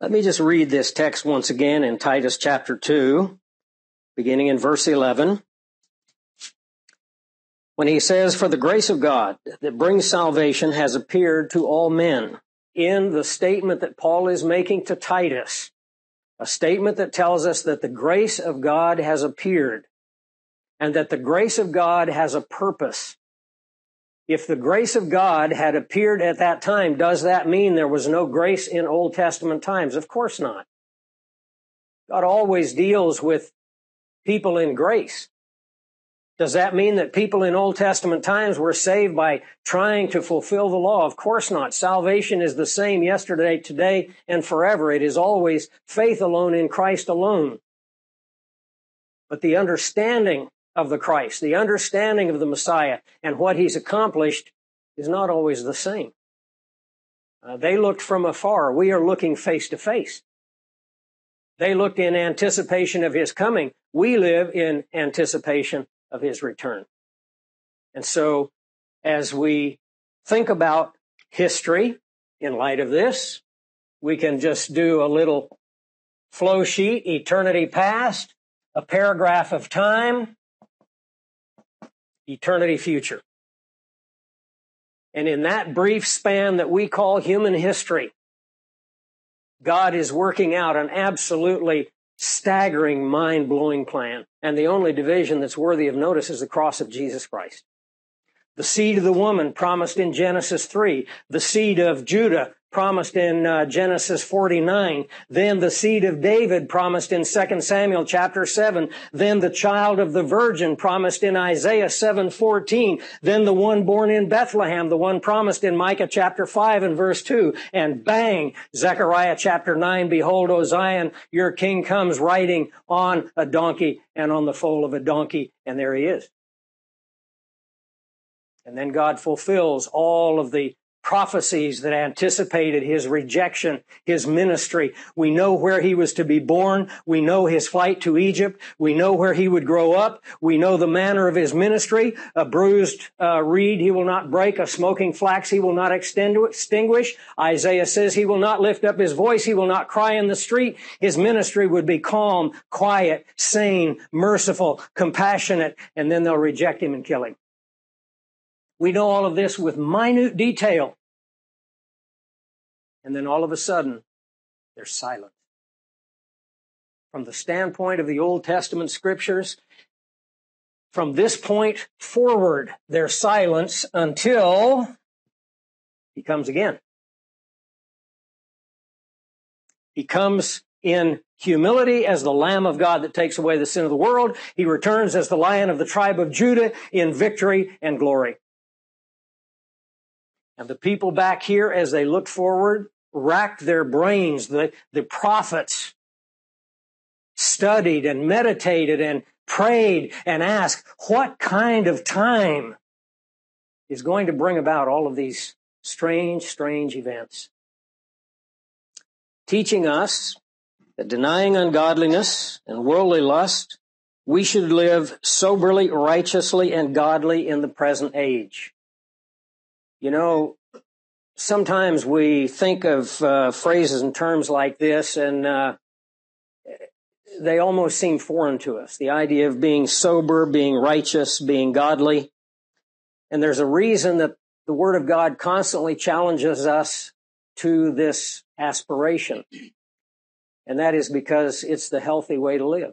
Let me just read this text once again in Titus chapter 2, beginning in verse 11. When he says, For the grace of God that brings salvation has appeared to all men, in the statement that Paul is making to Titus, a statement that tells us that the grace of God has appeared and that the grace of God has a purpose. If the grace of God had appeared at that time, does that mean there was no grace in Old Testament times? Of course not. God always deals with people in grace. Does that mean that people in Old Testament times were saved by trying to fulfill the law? Of course not. Salvation is the same yesterday, today, and forever. It is always faith alone in Christ alone. But the understanding of the Christ, the understanding of the Messiah and what he's accomplished is not always the same. Uh, they looked from afar. We are looking face to face. They looked in anticipation of his coming. We live in anticipation of his return. And so as we think about history in light of this, we can just do a little flow sheet, eternity past, a paragraph of time, eternity future. And in that brief span that we call human history, God is working out an absolutely staggering, mind blowing plan. And the only division that's worthy of notice is the cross of Jesus Christ. The seed of the woman promised in Genesis 3, the seed of Judah promised in uh, Genesis 49, then the seed of David promised in 2 Samuel chapter 7, then the child of the virgin promised in Isaiah 7:14, then the one born in Bethlehem, the one promised in Micah chapter 5 and verse 2, and bang, Zechariah chapter 9, behold, O Zion, your king comes riding on a donkey and on the foal of a donkey, and there he is. And then God fulfills all of the prophecies that anticipated his rejection, his ministry. We know where he was to be born. We know his flight to Egypt. We know where he would grow up. We know the manner of his ministry. A bruised uh, reed he will not break. A smoking flax he will not extinguish. Isaiah says he will not lift up his voice. He will not cry in the street. His ministry would be calm, quiet, sane, merciful, compassionate, and then they'll reject him and kill him. We know all of this with minute detail. And then all of a sudden, they're silent. From the standpoint of the Old Testament scriptures, from this point forward, their silence until he comes again. He comes in humility as the Lamb of God that takes away the sin of the world. He returns as the Lion of the tribe of Judah in victory and glory. And the people back here, as they look forward, racked their brains. The, the prophets studied and meditated and prayed and asked, what kind of time is going to bring about all of these strange, strange events? Teaching us that denying ungodliness and worldly lust, we should live soberly, righteously, and godly in the present age. You know, sometimes we think of uh, phrases and terms like this and uh, they almost seem foreign to us. The idea of being sober, being righteous, being godly. And there's a reason that the Word of God constantly challenges us to this aspiration. And that is because it's the healthy way to live.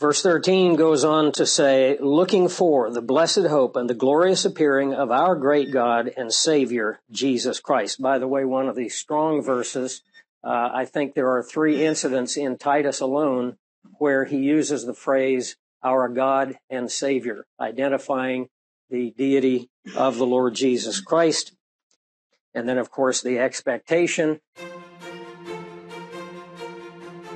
Verse 13 goes on to say, looking for the blessed hope and the glorious appearing of our great God and Savior, Jesus Christ. By the way, one of the strong verses, uh, I think there are three incidents in Titus alone where he uses the phrase, our God and Savior, identifying the deity of the Lord Jesus Christ. And then, of course, the expectation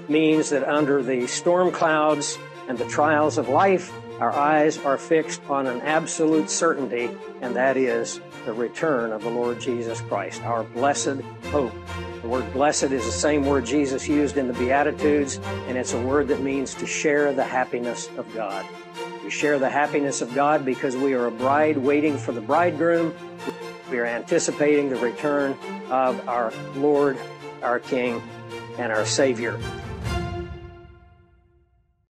means that under the storm clouds and the trials of life, our eyes are fixed on an absolute certainty, and that is the return of the Lord Jesus Christ, our blessed hope. The word blessed is the same word Jesus used in the Beatitudes, and it's a word that means to share the happiness of God. We share the happiness of God because we are a bride waiting for the bridegroom. We are anticipating the return of our Lord, our King, and our Savior.